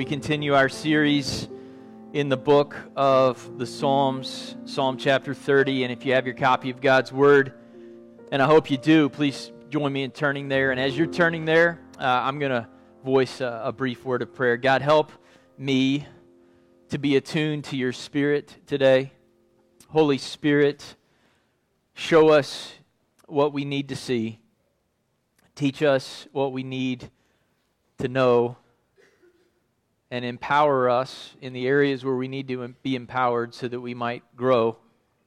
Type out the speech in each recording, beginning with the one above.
We continue our series in the book of the Psalms, Psalm chapter 30. And if you have your copy of God's Word, and I hope you do, please join me in turning there. And as you're turning there, uh, I'm going to voice a, a brief word of prayer. God, help me to be attuned to your Spirit today. Holy Spirit, show us what we need to see, teach us what we need to know and empower us in the areas where we need to be empowered so that we might grow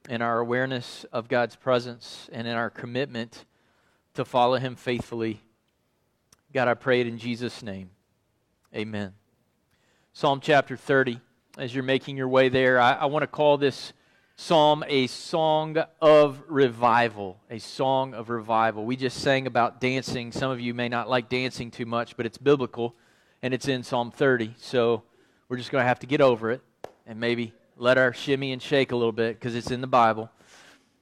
in our awareness of God's presence and in our commitment to follow Him faithfully. God, I pray it in Jesus' name. Amen. Psalm chapter 30. As you're making your way there, I, I want to call this psalm a song of revival. A song of revival. We just sang about dancing. Some of you may not like dancing too much, but it's biblical and it's in Psalm 30. So we're just going to have to get over it and maybe let our shimmy and shake a little bit because it's in the Bible.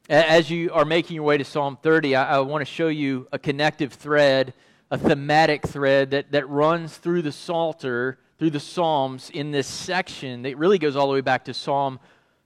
As you are making your way to Psalm 30, I, I want to show you a connective thread, a thematic thread that, that runs through the Psalter, through the Psalms in this section that really goes all the way back to Psalm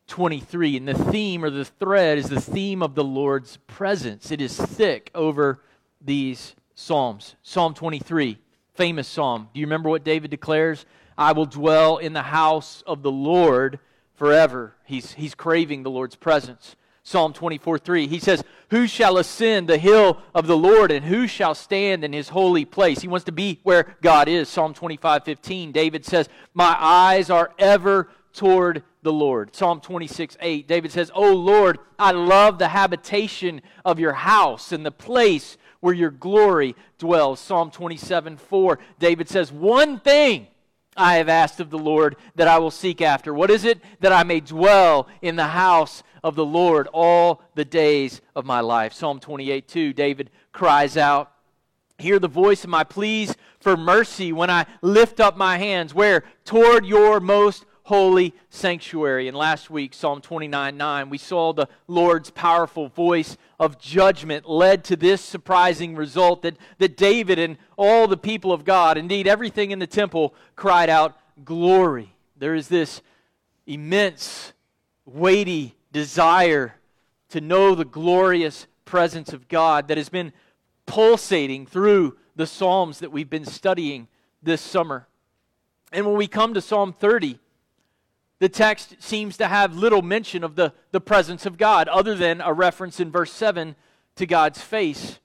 23. And the theme or the thread is the theme of the Lord's presence. It is thick over these Psalms. Psalm 23 famous psalm. Do you remember what David declares? I will dwell in the house of the Lord forever. He's, he's craving the Lord's presence. Psalm 24 3, he says, Who shall ascend the hill of the Lord, and who shall stand in his holy place? He wants to be where God is. Psalm 25 15, David says, My eyes are ever toward the Lord. Psalm 26 8, David says, O Lord, I love the habitation of your house and the place where your glory dwells. Psalm 27 4, David says, One thing I have asked of the Lord that I will seek after. What is it? That I may dwell in the house of the Lord all the days of my life. Psalm 28 2, David cries out, Hear the voice of my pleas for mercy when I lift up my hands. Where? Toward your most holy sanctuary. And last week, Psalm 29 9, we saw the Lord's powerful voice of judgment led to this surprising result that, that David and all the people of God, indeed everything in the temple, cried out, Glory. There is this immense, weighty desire to know the glorious presence of God that has been pulsating through the Psalms that we've been studying this summer. And when we come to Psalm 30, the text seems to have little mention of the, the presence of God, other than a reference in verse 7 to God's face.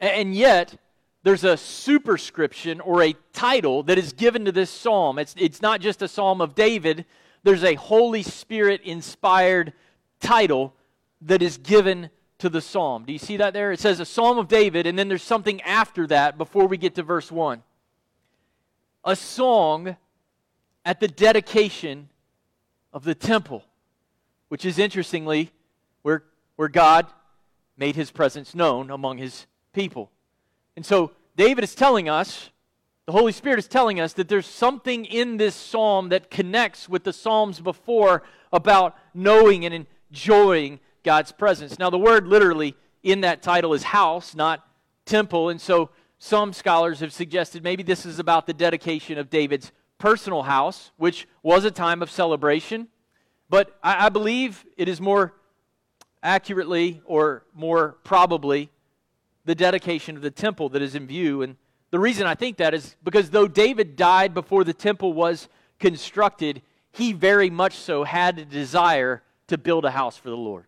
And yet, there's a superscription or a title that is given to this psalm. It's, it's not just a psalm of David, there's a Holy Spirit inspired title that is given to the psalm. Do you see that there? It says a psalm of David, and then there's something after that before we get to verse 1. A song at the dedication of the temple, which is interestingly where, where God made his presence known among his people. And so David is telling us, the Holy Spirit is telling us that there's something in this psalm that connects with the psalms before about knowing and enjoying God's presence. Now, the word literally in that title is house, not temple. And so some scholars have suggested maybe this is about the dedication of David's personal house, which was a time of celebration. But I, I believe it is more accurately or more probably the dedication of the temple that is in view. And the reason I think that is because though David died before the temple was constructed, he very much so had a desire to build a house for the Lord.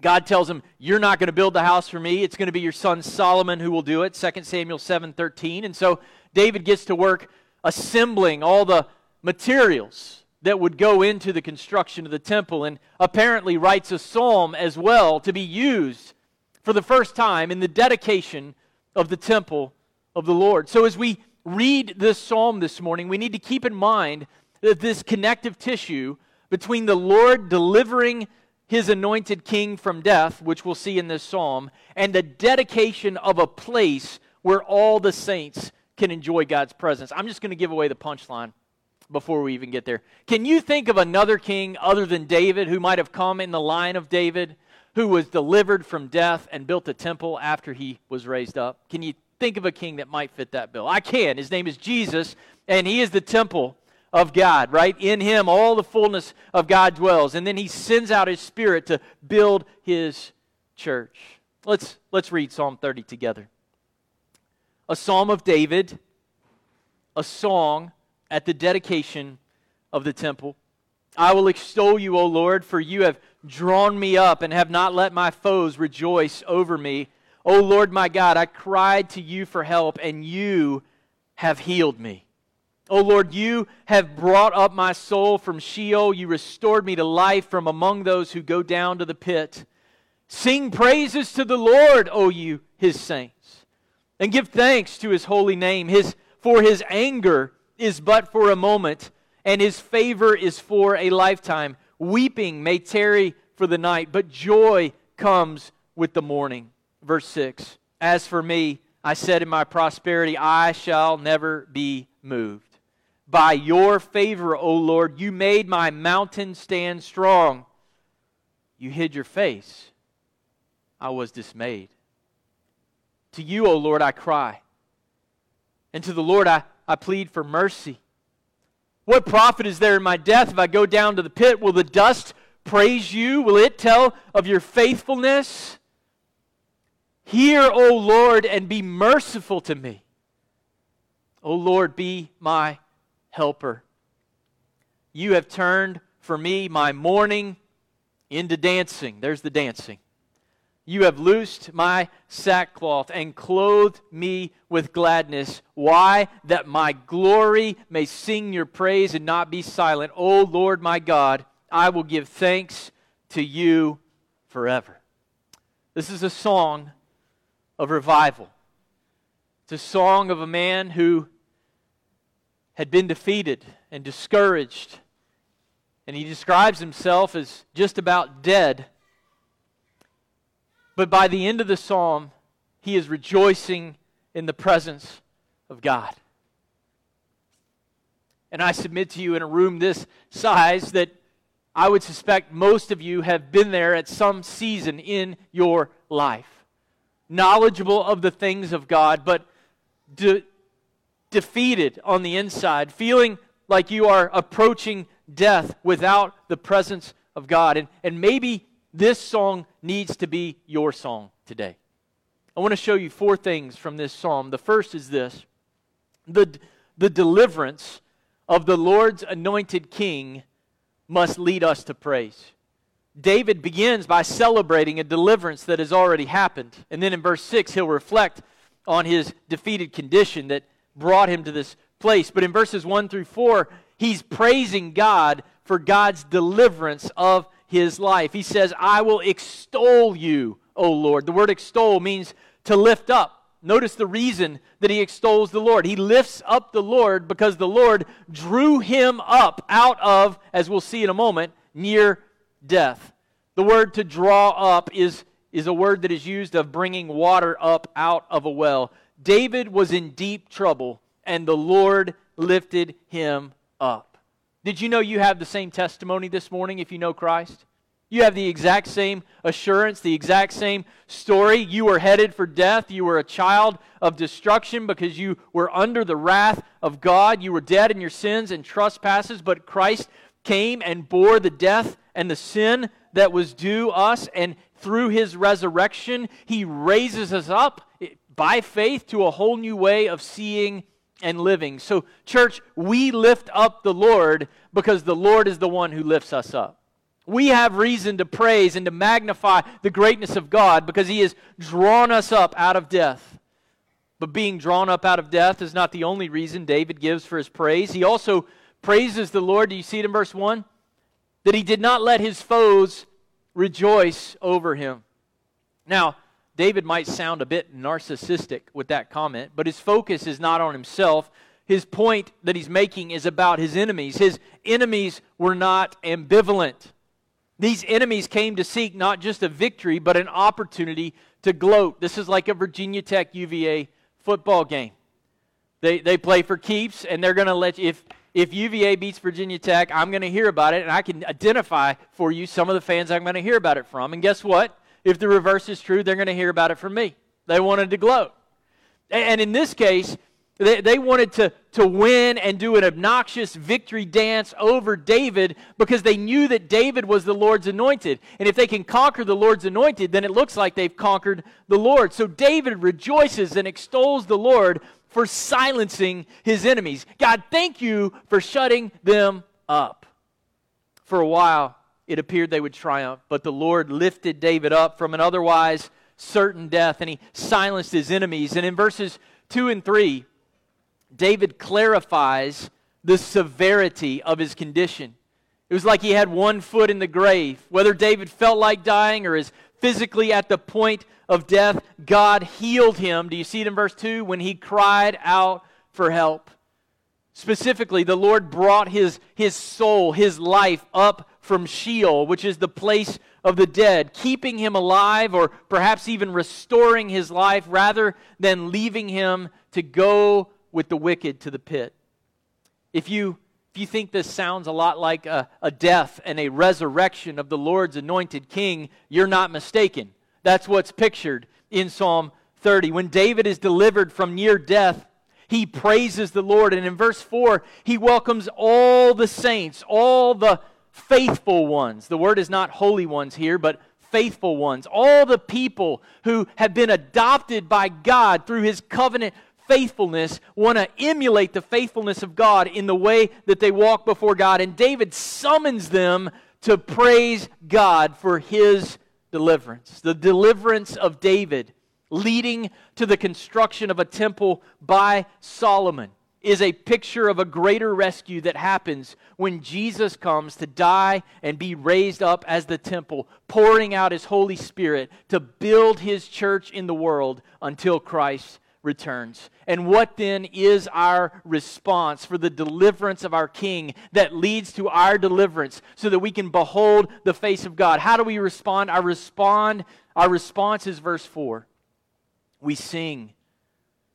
God tells him, You're not going to build the house for me. It's going to be your son Solomon who will do it. 2 Samuel 7 13. And so David gets to work assembling all the materials that would go into the construction of the temple and apparently writes a psalm as well to be used for the first time in the dedication of the temple of the Lord. So as we read this psalm this morning, we need to keep in mind that this connective tissue between the Lord delivering his anointed king from death, which we'll see in this psalm, and the dedication of a place where all the saints can enjoy God's presence. I'm just going to give away the punchline before we even get there. Can you think of another king other than David who might have come in the line of David, who was delivered from death and built a temple after he was raised up? Can you think of a king that might fit that bill? I can. His name is Jesus, and he is the temple of God, right? In him, all the fullness of God dwells. And then he sends out his spirit to build his church. Let's, let's read Psalm 30 together. A psalm of David, a song at the dedication of the temple. I will extol you, O Lord, for you have drawn me up and have not let my foes rejoice over me. O Lord my God, I cried to you for help, and you have healed me. O Lord, you have brought up my soul from Sheol. You restored me to life from among those who go down to the pit. Sing praises to the Lord, O you, his saints, and give thanks to his holy name. His, for his anger is but for a moment, and his favor is for a lifetime. Weeping may tarry for the night, but joy comes with the morning. Verse 6 As for me, I said in my prosperity, I shall never be moved. By your favor, O Lord, you made my mountain stand strong. You hid your face. I was dismayed. To you, O Lord, I cry. And to the Lord I, I plead for mercy. What profit is there in my death if I go down to the pit? Will the dust praise you? Will it tell of your faithfulness? Hear, O Lord, and be merciful to me. O Lord, be my helper. You have turned for me my mourning into dancing. There's the dancing. You have loosed my sackcloth and clothed me with gladness. Why? That my glory may sing your praise and not be silent. O Lord my God, I will give thanks to you forever. This is a song of revival. It's a song of a man who had been defeated and discouraged. And he describes himself as just about dead. But by the end of the psalm, he is rejoicing in the presence of God. And I submit to you in a room this size that I would suspect most of you have been there at some season in your life. Knowledgeable of the things of God, but de- defeated on the inside, feeling like you are approaching death without the presence of God. And, and maybe this song needs to be your song today. I want to show you four things from this psalm. The first is this the, the deliverance of the Lord's anointed king must lead us to praise. David begins by celebrating a deliverance that has already happened. And then in verse 6, he'll reflect on his defeated condition that brought him to this place. But in verses 1 through 4, he's praising God for God's deliverance of his life. He says, I will extol you, O Lord. The word extol means to lift up. Notice the reason that he extols the Lord. He lifts up the Lord because the Lord drew him up out of, as we'll see in a moment, near death. The word to draw up is, is a word that is used of bringing water up out of a well. David was in deep trouble, and the Lord lifted him up. Did you know you have the same testimony this morning if you know Christ? You have the exact same assurance, the exact same story. You were headed for death. You were a child of destruction because you were under the wrath of God. You were dead in your sins and trespasses, but Christ came and bore the death and the sin that was due us. And through his resurrection, he raises us up by faith to a whole new way of seeing and living. So, church, we lift up the Lord because the Lord is the one who lifts us up. We have reason to praise and to magnify the greatness of God because He has drawn us up out of death. But being drawn up out of death is not the only reason David gives for his praise. He also praises the Lord. Do you see it in verse 1? That he did not let his foes rejoice over him. Now, David might sound a bit narcissistic with that comment, but his focus is not on himself. his point that he's making is about his enemies. His enemies were not ambivalent. These enemies came to seek not just a victory, but an opportunity to gloat. This is like a Virginia Tech UVA football game. They, they play for keeps, and they're going to let you, if, if UVA beats Virginia Tech, I'm going to hear about it, and I can identify for you some of the fans I'm going to hear about it from. And guess what? If the reverse is true, they're going to hear about it from me. They wanted to gloat. And in this case, they, they wanted to, to win and do an obnoxious victory dance over David because they knew that David was the Lord's anointed. And if they can conquer the Lord's anointed, then it looks like they've conquered the Lord. So David rejoices and extols the Lord for silencing his enemies. God, thank you for shutting them up. For a while, it appeared they would triumph, but the Lord lifted David up from an otherwise certain death and he silenced his enemies. And in verses 2 and 3, David clarifies the severity of his condition. It was like he had one foot in the grave. Whether David felt like dying or is physically at the point of death, God healed him. Do you see it in verse 2? When he cried out for help. Specifically, the Lord brought his, his soul, his life up from Sheol, which is the place of the dead, keeping him alive or perhaps even restoring his life rather than leaving him to go with the wicked to the pit. If you, if you think this sounds a lot like a, a death and a resurrection of the Lord's anointed king, you're not mistaken. That's what's pictured in Psalm 30. When David is delivered from near death, he praises the Lord. And in verse 4, he welcomes all the saints, all the faithful ones. The word is not holy ones here, but faithful ones. All the people who have been adopted by God through his covenant faithfulness want to emulate the faithfulness of God in the way that they walk before God. And David summons them to praise God for his deliverance. The deliverance of David leading to the construction of a temple by Solomon is a picture of a greater rescue that happens when Jesus comes to die and be raised up as the temple, pouring out his Holy Spirit to build his church in the world until Christ returns. And what then is our response for the deliverance of our King that leads to our deliverance so that we can behold the face of God? How do we respond? Our respond our response is verse 4. We sing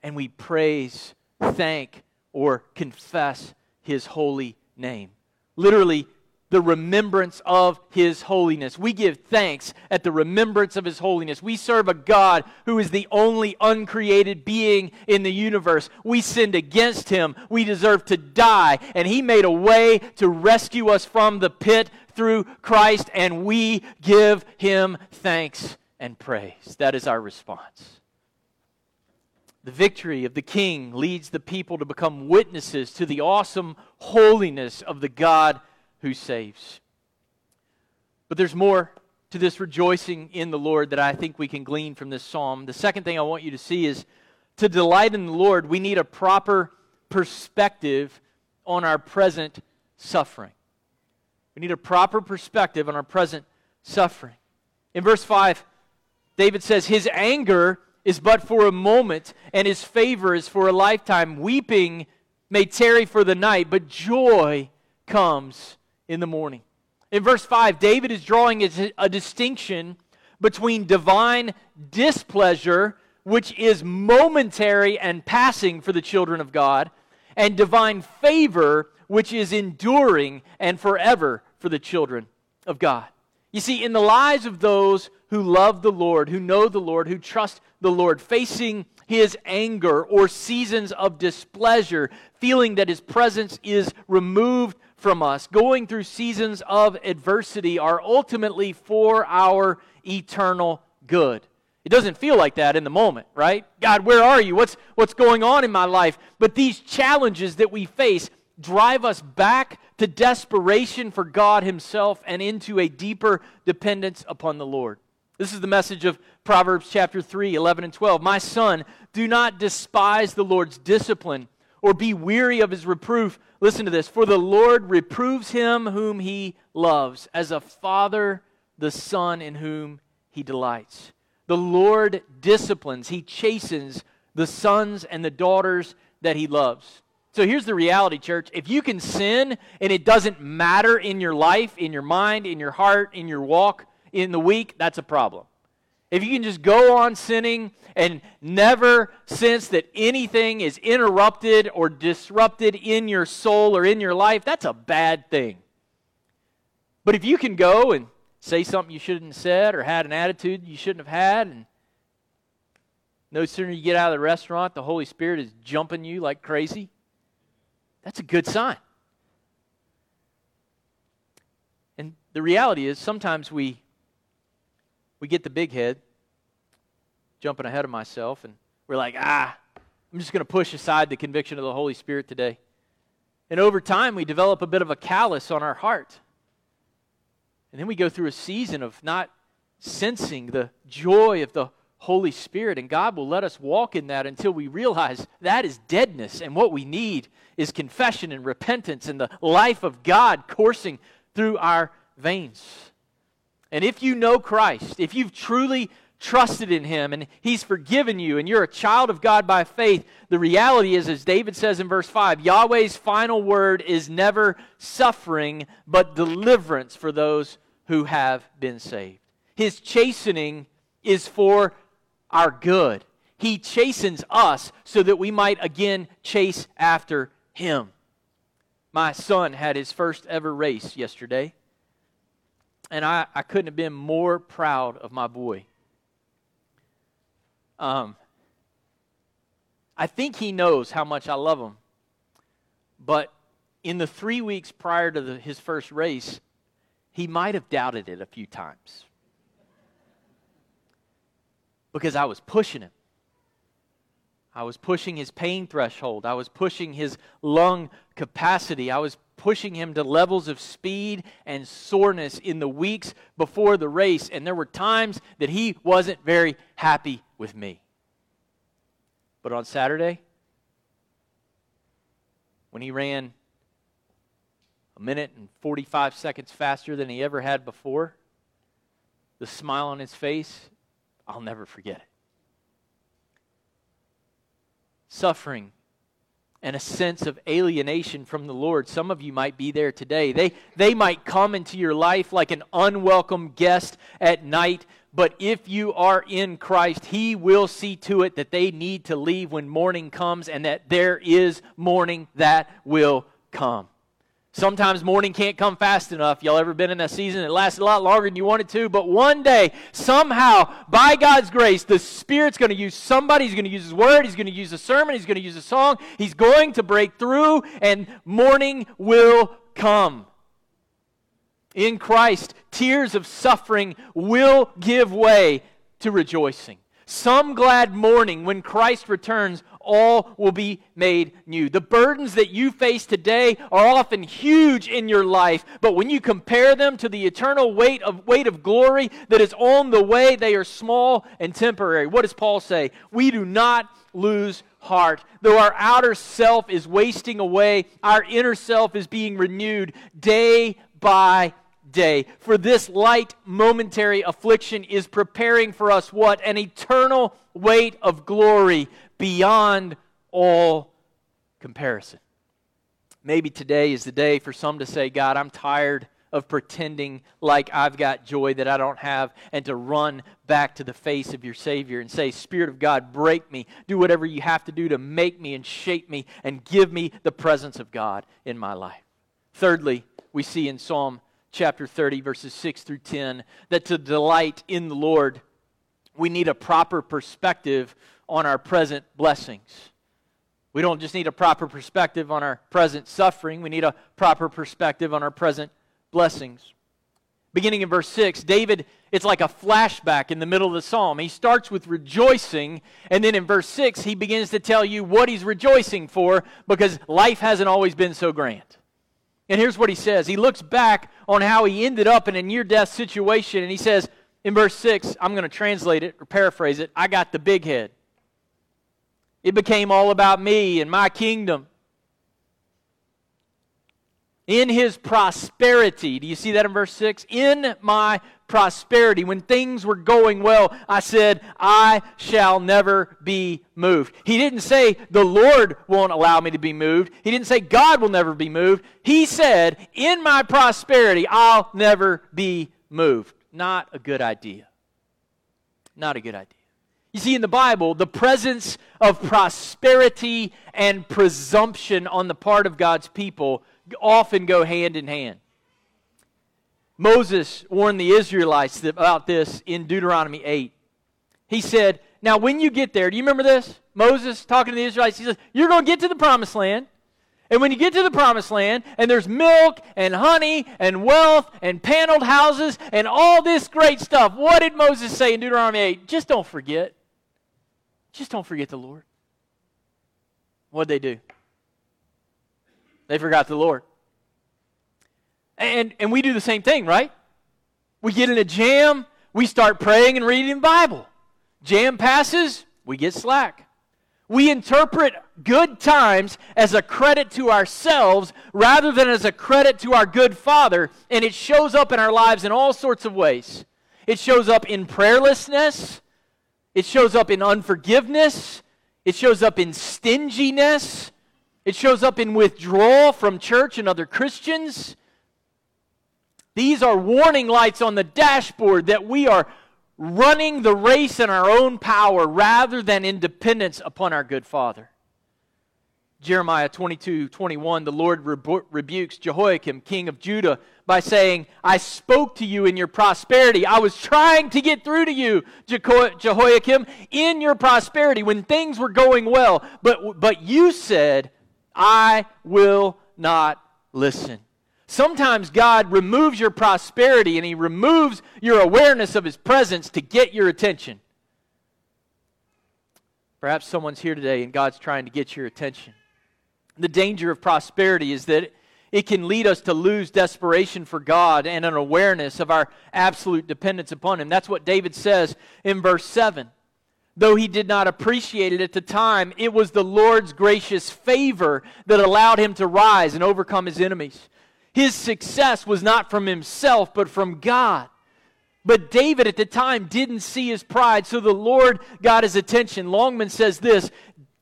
and we praise, thank or confess his holy name. Literally the remembrance of his holiness. We give thanks at the remembrance of his holiness. We serve a God who is the only uncreated being in the universe. We sinned against him. We deserve to die. And he made a way to rescue us from the pit through Christ, and we give him thanks and praise. That is our response. The victory of the king leads the people to become witnesses to the awesome holiness of the God who saves. But there's more to this rejoicing in the Lord that I think we can glean from this psalm. The second thing I want you to see is to delight in the Lord, we need a proper perspective on our present suffering. We need a proper perspective on our present suffering. In verse 5, David says, His anger is but for a moment, and his favor is for a lifetime. Weeping may tarry for the night, but joy comes in the morning. In verse 5, David is drawing a distinction between divine displeasure, which is momentary and passing for the children of God, and divine favor, which is enduring and forever for the children of God. You see, in the lives of those who love the Lord, who know the Lord, who trust the Lord, facing his anger or seasons of displeasure, feeling that his presence is removed from us, going through seasons of adversity, are ultimately for our eternal good. It doesn't feel like that in the moment, right? God, where are you? What's, what's going on in my life? But these challenges that we face drive us back to desperation for God Himself and into a deeper dependence upon the Lord. This is the message of Proverbs chapter 3, 11 and 12. My son, do not despise the Lord's discipline or be weary of his reproof. Listen to this. For the Lord reproves him whom he loves, as a father the son in whom he delights. The Lord disciplines, he chastens the sons and the daughters that he loves. So here's the reality, church. If you can sin and it doesn't matter in your life, in your mind, in your heart, in your walk, in the week, that's a problem. If you can just go on sinning and never sense that anything is interrupted or disrupted in your soul or in your life, that's a bad thing. But if you can go and say something you shouldn't have said or had an attitude you shouldn't have had, and no sooner you get out of the restaurant, the Holy Spirit is jumping you like crazy, that's a good sign. And the reality is sometimes we we get the big head, jumping ahead of myself, and we're like, ah, I'm just going to push aside the conviction of the Holy Spirit today. And over time, we develop a bit of a callus on our heart. And then we go through a season of not sensing the joy of the Holy Spirit. And God will let us walk in that until we realize that is deadness. And what we need is confession and repentance and the life of God coursing through our veins. And if you know Christ, if you've truly trusted in him and he's forgiven you and you're a child of God by faith, the reality is, as David says in verse 5, Yahweh's final word is never suffering, but deliverance for those who have been saved. His chastening is for our good. He chastens us so that we might again chase after him. My son had his first ever race yesterday and I, I couldn't have been more proud of my boy. Um, I think he knows how much I love him. But in the three weeks prior to the, his first race, he might have doubted it a few times. Because I was pushing him. I was pushing his pain threshold. I was pushing his lung capacity. I was pushing him to levels of speed and soreness in the weeks before the race. And there were times that he wasn't very happy with me. But on Saturday, when he ran a minute and 45 seconds faster than he ever had before, the smile on his face, I'll never forget it. Suffering and a sense of alienation from the Lord. Some of you might be there today. They, they might come into your life like an unwelcome guest at night, but if you are in Christ, He will see to it that they need to leave when morning comes and that there is morning that will come. Sometimes morning can't come fast enough. Y'all ever been in that season? It lasted a lot longer than you wanted to, but one day, somehow, by God's grace, the Spirit's going to use somebody. He's going to use His Word. He's going to use a sermon. He's going to use a song. He's going to break through, and morning will come. In Christ, tears of suffering will give way to rejoicing. Some glad morning when Christ returns all will be made new. The burdens that you face today are often huge in your life, but when you compare them to the eternal weight of weight of glory that is on the way, they are small and temporary. What does Paul say? We do not lose heart. Though our outer self is wasting away, our inner self is being renewed day by day. For this light momentary affliction is preparing for us what? An eternal weight of glory beyond all comparison. Maybe today is the day for some to say, God, I'm tired of pretending like I've got joy that I don't have, and to run back to the face of your Savior and say, Spirit of God, break me. Do whatever you have to do to make me and shape me and give me the presence of God in my life. Thirdly, we see in Psalm chapter 30, verses 6 through 10, that to delight in the Lord, we need a proper perspective on our present blessings. We don't just need a proper perspective on our present suffering, we need a proper perspective on our present blessings. Beginning in verse 6, David, it's like a flashback in the middle of the psalm. He starts with rejoicing, and then in verse 6, he begins to tell you what he's rejoicing for because life hasn't always been so grand. And here's what he says He looks back on how he ended up in a near death situation, and he says in verse 6, I'm going to translate it or paraphrase it I got the big head. It became all about me and my kingdom. In his prosperity, do you see that in verse 6? In my prosperity, when things were going well, I said, I shall never be moved. He didn't say, the Lord won't allow me to be moved. He didn't say, God will never be moved. He said, in my prosperity, I'll never be moved. Not a good idea. Not a good idea. You see, in the Bible, the presence of prosperity and presumption on the part of God's people often go hand in hand. Moses warned the Israelites about this in Deuteronomy 8. He said, Now, when you get there, do you remember this? Moses talking to the Israelites, he says, You're going to get to the promised land. And when you get to the promised land, and there's milk and honey and wealth and paneled houses and all this great stuff, what did Moses say in Deuteronomy 8? Just don't forget. Just don't forget the Lord. What'd they do? They forgot the Lord. And, and we do the same thing, right? We get in a jam, we start praying and reading the Bible. Jam passes, we get slack. We interpret good times as a credit to ourselves rather than as a credit to our good Father, and it shows up in our lives in all sorts of ways. It shows up in prayerlessness, it shows up in unforgiveness, it shows up in stinginess, it shows up in withdrawal from church and other Christians. These are warning lights on the dashboard that we are running the race in our own power rather than in dependence upon our good Father. Jeremiah 22 21, the Lord rebu- rebukes Jehoiakim, king of Judah, by saying, I spoke to you in your prosperity. I was trying to get through to you, Jehoiakim, in your prosperity when things were going well. But, but you said, I will not listen. Sometimes God removes your prosperity and He removes your awareness of His presence to get your attention. Perhaps someone's here today and God's trying to get your attention. The danger of prosperity is that it can lead us to lose desperation for God and an awareness of our absolute dependence upon Him. That's what David says in verse 7. Though he did not appreciate it at the time, it was the Lord's gracious favor that allowed him to rise and overcome his enemies. His success was not from himself, but from God. But David at the time didn't see his pride, so the Lord got his attention. Longman says this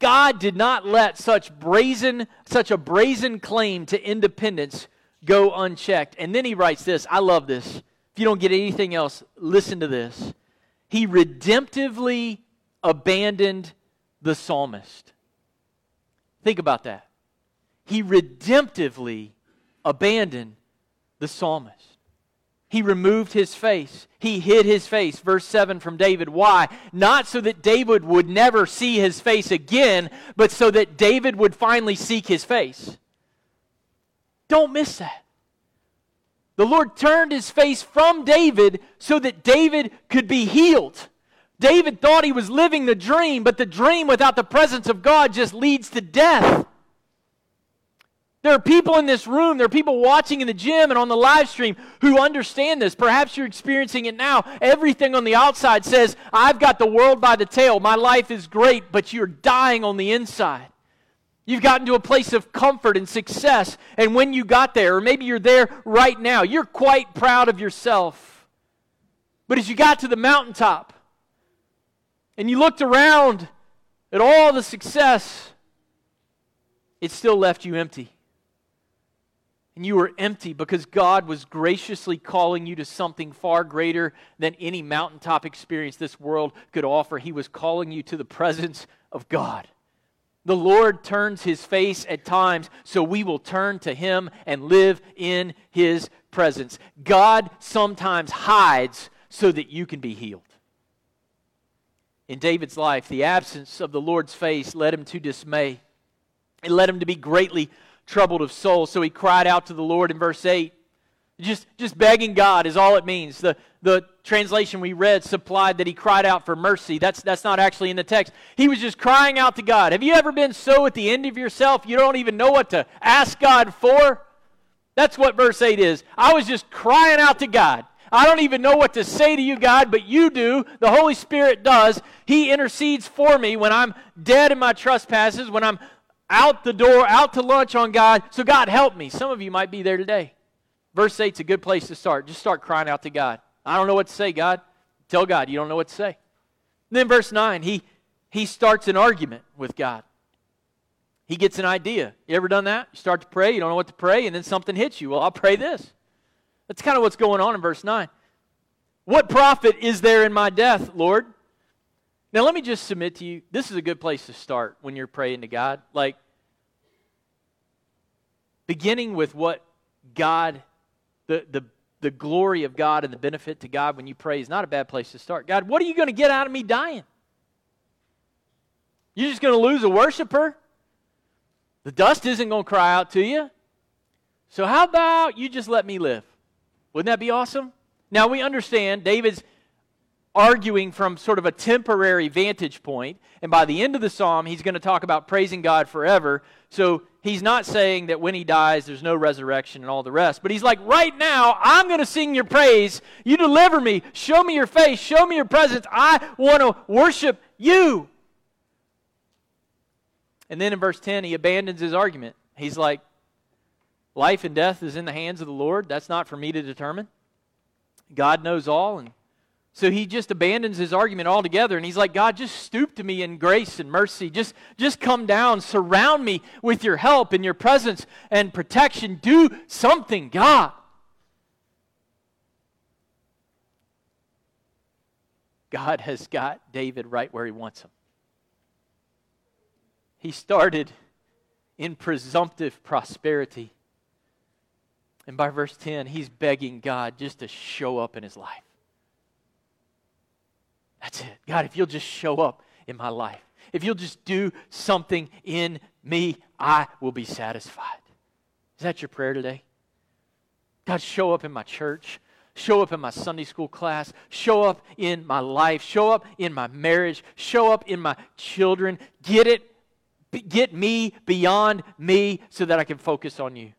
God did not let such brazen, such a brazen claim to independence go unchecked. And then he writes this. I love this. If you don't get anything else, listen to this. He redemptively abandoned the psalmist. Think about that. He redemptively abandoned the psalmist. He removed his face. He hid his face. Verse 7 from David. Why? Not so that David would never see his face again, but so that David would finally seek his face. Don't miss that. The Lord turned his face from David so that David could be healed. David thought he was living the dream, but the dream without the presence of God just leads to death. There are people in this room, there are people watching in the gym and on the live stream who understand this. Perhaps you're experiencing it now. Everything on the outside says, I've got the world by the tail. My life is great, but you're dying on the inside. You've gotten to a place of comfort and success. And when you got there, or maybe you're there right now, you're quite proud of yourself. But as you got to the mountaintop and you looked around at all the success, it still left you empty and you were empty because God was graciously calling you to something far greater than any mountaintop experience this world could offer. He was calling you to the presence of God. The Lord turns his face at times, so we will turn to him and live in his presence. God sometimes hides so that you can be healed. In David's life, the absence of the Lord's face led him to dismay. It led him to be greatly troubled of soul. So he cried out to the Lord in verse 8. Just, just begging God is all it means. The, the translation we read supplied that he cried out for mercy. That's, that's not actually in the text. He was just crying out to God. Have you ever been so at the end of yourself you don't even know what to ask God for? That's what verse 8 is. I was just crying out to God. I don't even know what to say to you, God, but you do. The Holy Spirit does. He intercedes for me when I'm dead in my trespasses, when I'm out the door, out to lunch on God. So, God, help me. Some of you might be there today. Verse 8 is a good place to start. Just start crying out to God. I don't know what to say, God. Tell God you don't know what to say. And then verse 9, he, he starts an argument with God. He gets an idea. You ever done that? You start to pray, you don't know what to pray, and then something hits you. Well, I'll pray this. That's kind of what's going on in verse 9. What profit is there in my death, Lord? Now, let me just submit to you this is a good place to start when you're praying to God. Like, beginning with what God, the, the, the glory of God and the benefit to God when you pray is not a bad place to start. God, what are you going to get out of me dying? You're just going to lose a worshiper? The dust isn't going to cry out to you. So, how about you just let me live? Wouldn't that be awesome? Now, we understand David's arguing from sort of a temporary vantage point, and by the end of the psalm, he's going to talk about praising God forever. So, he's not saying that when he dies, there's no resurrection and all the rest, but he's like, right now, I'm going to sing your praise. You deliver me. Show me your face. Show me your presence. I want to worship you. And then in verse 10, he abandons his argument. He's like, Life and death is in the hands of the Lord. That's not for me to determine. God knows all. And so he just abandons his argument altogether. And he's like, God, just stoop to me in grace and mercy. Just, just come down. Surround me with your help and your presence and protection. Do something, God. God has got David right where he wants him. He started in presumptive prosperity. And by verse 10, he's begging God just to show up in his life. That's it. God, if you'll just show up in my life, if you'll just do something in me, I will be satisfied. Is that your prayer today? God, show up in my church. Show up in my Sunday school class. Show up in my life. Show up in my marriage. Show up in my children. Get it get me beyond me so that I can focus on you.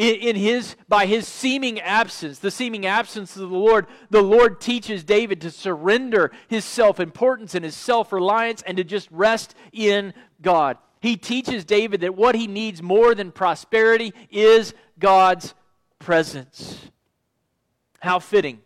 In, in his, by his seeming absence, the seeming absence of the Lord, the Lord teaches David to surrender his self importance and his self reliance and to just rest in God. He teaches David that what he needs more than prosperity is God's presence. How fitting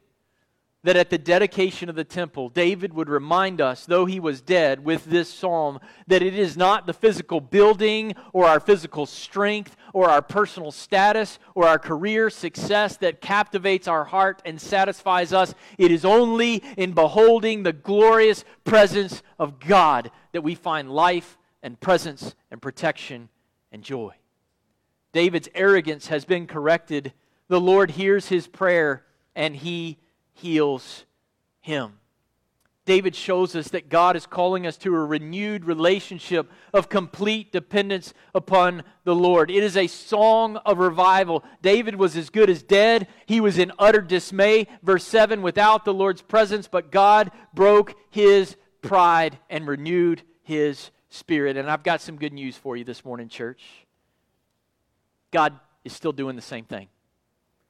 that at the dedication of the temple, David would remind us, though he was dead, with this psalm, that it is not the physical building or our physical strength or our personal status or our career success that captivates our heart and satisfies us. It is only in beholding the glorious presence of God that we find life and presence and protection and joy. David's arrogance has been corrected. The Lord hears his prayer and he heals him. David shows us that God is calling us to a renewed relationship of complete dependence upon the Lord. It is a song of revival. David was as good as dead. He was in utter dismay. Verse 7 without the Lord's presence, but God broke his pride and renewed his spirit. And I've got some good news for you this morning, church. God is still doing the same thing.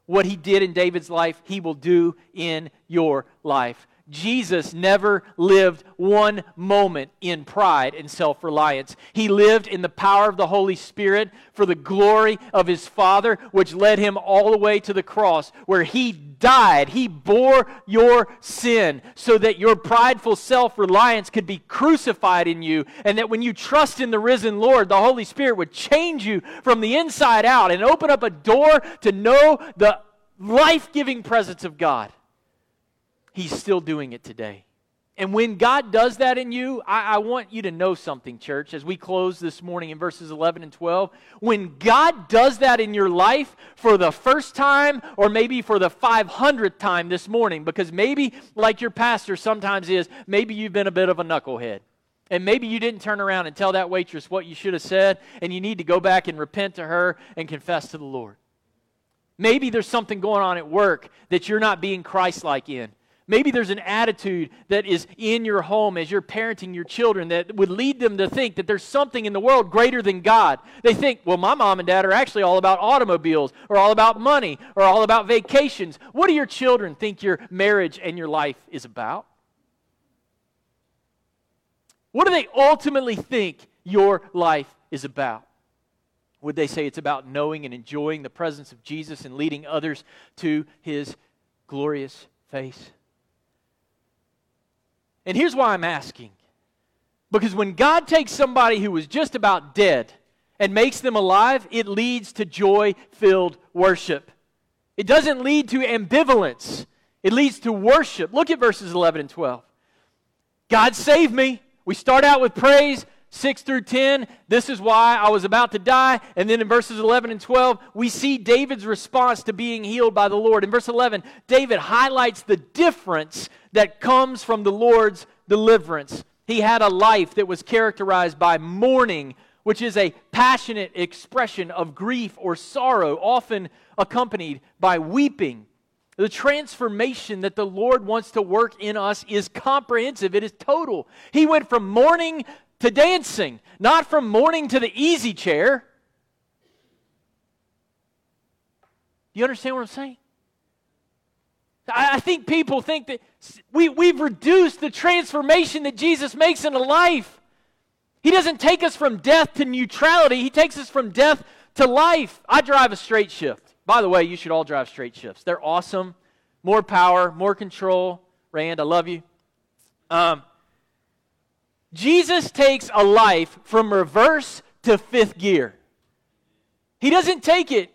What he did in David's life, he will do in your life. Jesus never lived one moment in pride and self reliance. He lived in the power of the Holy Spirit for the glory of his Father, which led him all the way to the cross, where he died. He bore your sin so that your prideful self reliance could be crucified in you, and that when you trust in the risen Lord, the Holy Spirit would change you from the inside out and open up a door to know the life giving presence of God. He's still doing it today. And when God does that in you, I, I, want you to know something, church, as we close this morning in verses 11 and 12. When God does that in your life for the first time, or maybe for the 500th time this morning, because maybe, like your pastor sometimes is, maybe you've been a bit of a knucklehead. And maybe you didn't turn around and tell that waitress what you should have said, and you need to go back and repent to her and confess to the Lord. Maybe there's something going on at work that you're not being Christ like in. Maybe there's an attitude that is in your home as you're parenting your children that would lead them to think that there's something in the world greater than God. They think, well, my mom and dad are actually all about automobiles or all about money or all about vacations. What do your children think your marriage and your life is about? What do they ultimately think your life is about? Would they say it's about knowing and enjoying the presence of Jesus and leading others to his glorious face? And here's why I'm asking. Because when God takes somebody who was just about dead and makes them alive, it leads to joy filled worship. It doesn't lead to ambivalence, it leads to worship. Look at verses 11 and 12. God saved me. We start out with praise. 6 through 10, this is why I was about to die. And then in verses 11 and 12, we see David's response to being healed by the Lord. In verse 11, David highlights the difference that comes from the Lord's deliverance. He had a life that was characterized by mourning, which is a passionate expression of grief or sorrow, often accompanied by weeping. The transformation that the Lord wants to work in us is comprehensive, it is total. He went from mourning to dancing, not from mourning to the easy chair. You understand what I'm saying? I think people think that we, we've reduced the transformation that Jesus makes in a life. He doesn't take us from death to neutrality, He takes us from death to life. I drive a straight shift. By the way, you should all drive straight shifts. They're awesome. More power, more control. Rand, I love you. Um, Jesus takes a life from reverse to fifth gear. He doesn't take it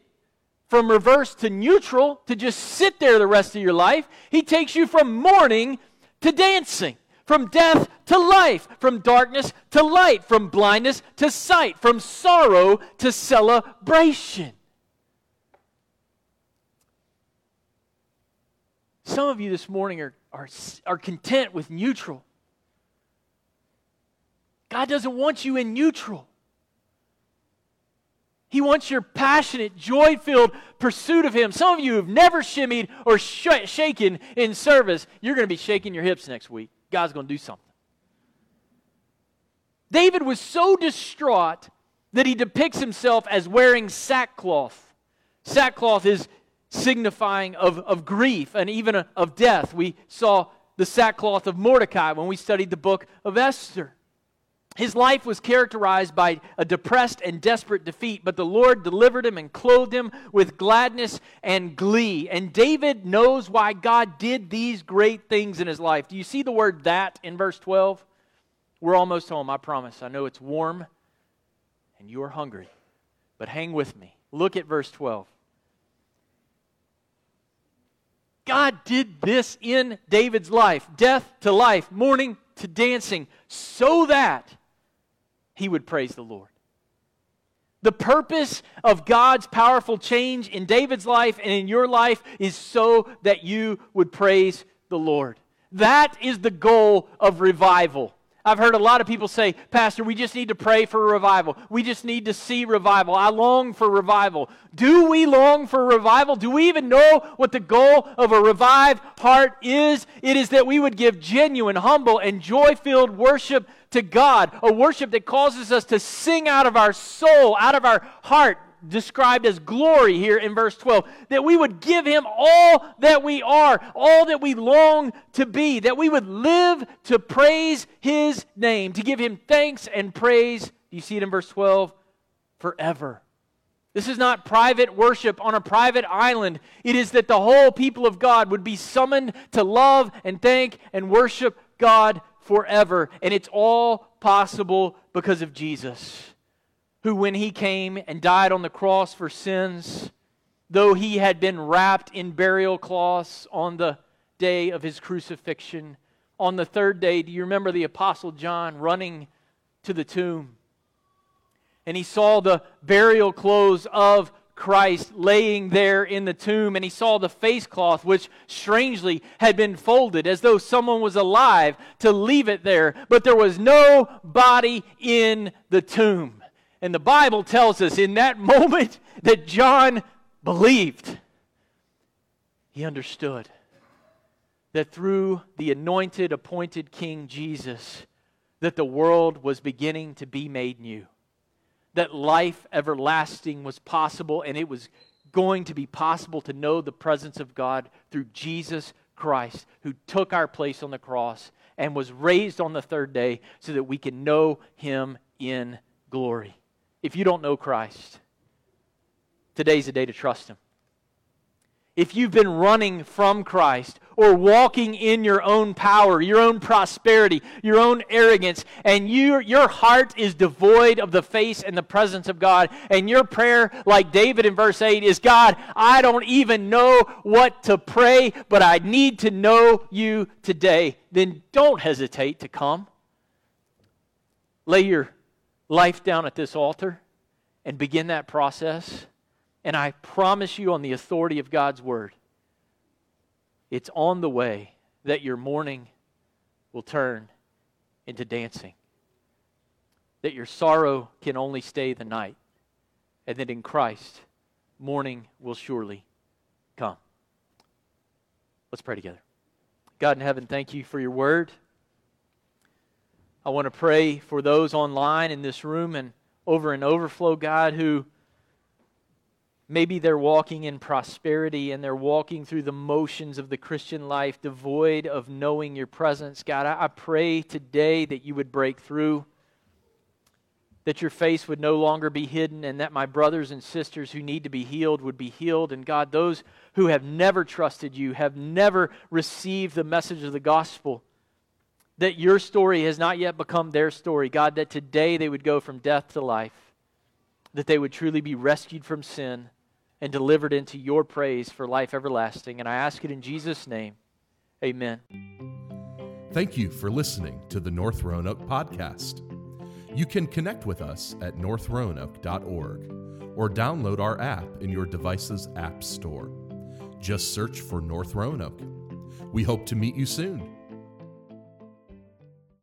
from reverse to neutral to just sit there the rest of your life. He takes you from mourning to dancing, from death to life, from darkness to light, from blindness to sight, from sorrow to celebration. Some of you this morning are, are, are content with neutral. God doesn't want you in neutral. He wants your passionate, joy filled pursuit of Him. Some of you have never shimmied or sh- shaken in service. You're going to be shaking your hips next week. God's going to do something. David was so distraught that he depicts himself as wearing sackcloth. Sackcloth is signifying of, of grief and even of death. We saw the sackcloth of Mordecai when we studied the book of Esther. His life was characterized by a depressed and desperate defeat, but the Lord delivered him and clothed him with gladness and glee. And David knows why God did these great things in his life. Do you see the word that in verse 12? We're almost home, I promise. I know it's warm and you are hungry, but hang with me. Look at verse 12. God did this in David's life death to life, mourning to dancing, so that he would praise the Lord. The purpose of God's powerful change in David's life and in your life is so that you would praise the Lord. That is the goal of revival. I've heard a lot of people say, Pastor, we just need to pray for revival. We just need to see revival. I long for revival. Do we long for revival? Do we even know what the goal of a revived heart is? It is that we would give genuine, humble, and joy filled worship to God, a worship that causes us to sing out of our soul, out of our heart, described as glory here in verse 12. That we would give him all that we are, all that we long to be, that we would live to praise his name, to give him thanks and praise. Do you see it in verse 12? Forever. This is not private worship on a private island. It is that the whole people of God would be summoned to love and thank and worship God forever. And it's all possible because of Jesus who, when he came and died on the cross for sins, though he had been wrapped in burial cloths on the day of his crucifixion, on the third day, do you remember the Apostle John running to the tomb? And he saw the burial clothes of Christ laying there in the tomb, and he saw the face cloth, which strangely had been folded as though someone was alive to leave it there, but there was no body in the tomb. And the Bible tells us in that moment that John believed. He understood that through the anointed, appointed King Jesus, that the world was beginning to be made new. That life everlasting was possible, and it was going to be possible to know the presence of God through Jesus Christ, who took our place on the cross and was raised on the third day so that we can know him in glory if you don't know Christ, today's the day to trust Him. If you've been running from Christ or walking in your own power, your own prosperity, your own arrogance, and you, your heart is devoid of the face and the presence of God, and your prayer, like David in verse 8, is God, I don't even know what to pray, but I need to know you today, then don't hesitate to come. Lay your life down at this altar and begin that process. And I promise you, on the authority of God's word, it's on the way that your mourning will turn into dancing. That your sorrow can only stay the night. And that in Christ, morning will surely come. Let's pray together. God in heaven, thank you for your word. I want to pray for those online in this room and over and overflow, God, who maybe they're walking in prosperity and they're walking through the motions of the Christian life devoid of knowing your presence. God, I, I pray today that you would break through, that your face would no longer be hidden, and that my brothers and sisters who need to be healed would be healed. And God, those who have never trusted you, have never received the message of the gospel, that your story has not yet become their story. God, that today they would go from death to life, that they would truly be rescued from sin and delivered into your praise for life everlasting. And I ask it in Jesus' name. Amen. Thank you for listening to the North Roanoke podcast. You can connect with us at northroanoke.org or download our app in your device's app store. Just search for North Roanoke. We hope to meet you soon.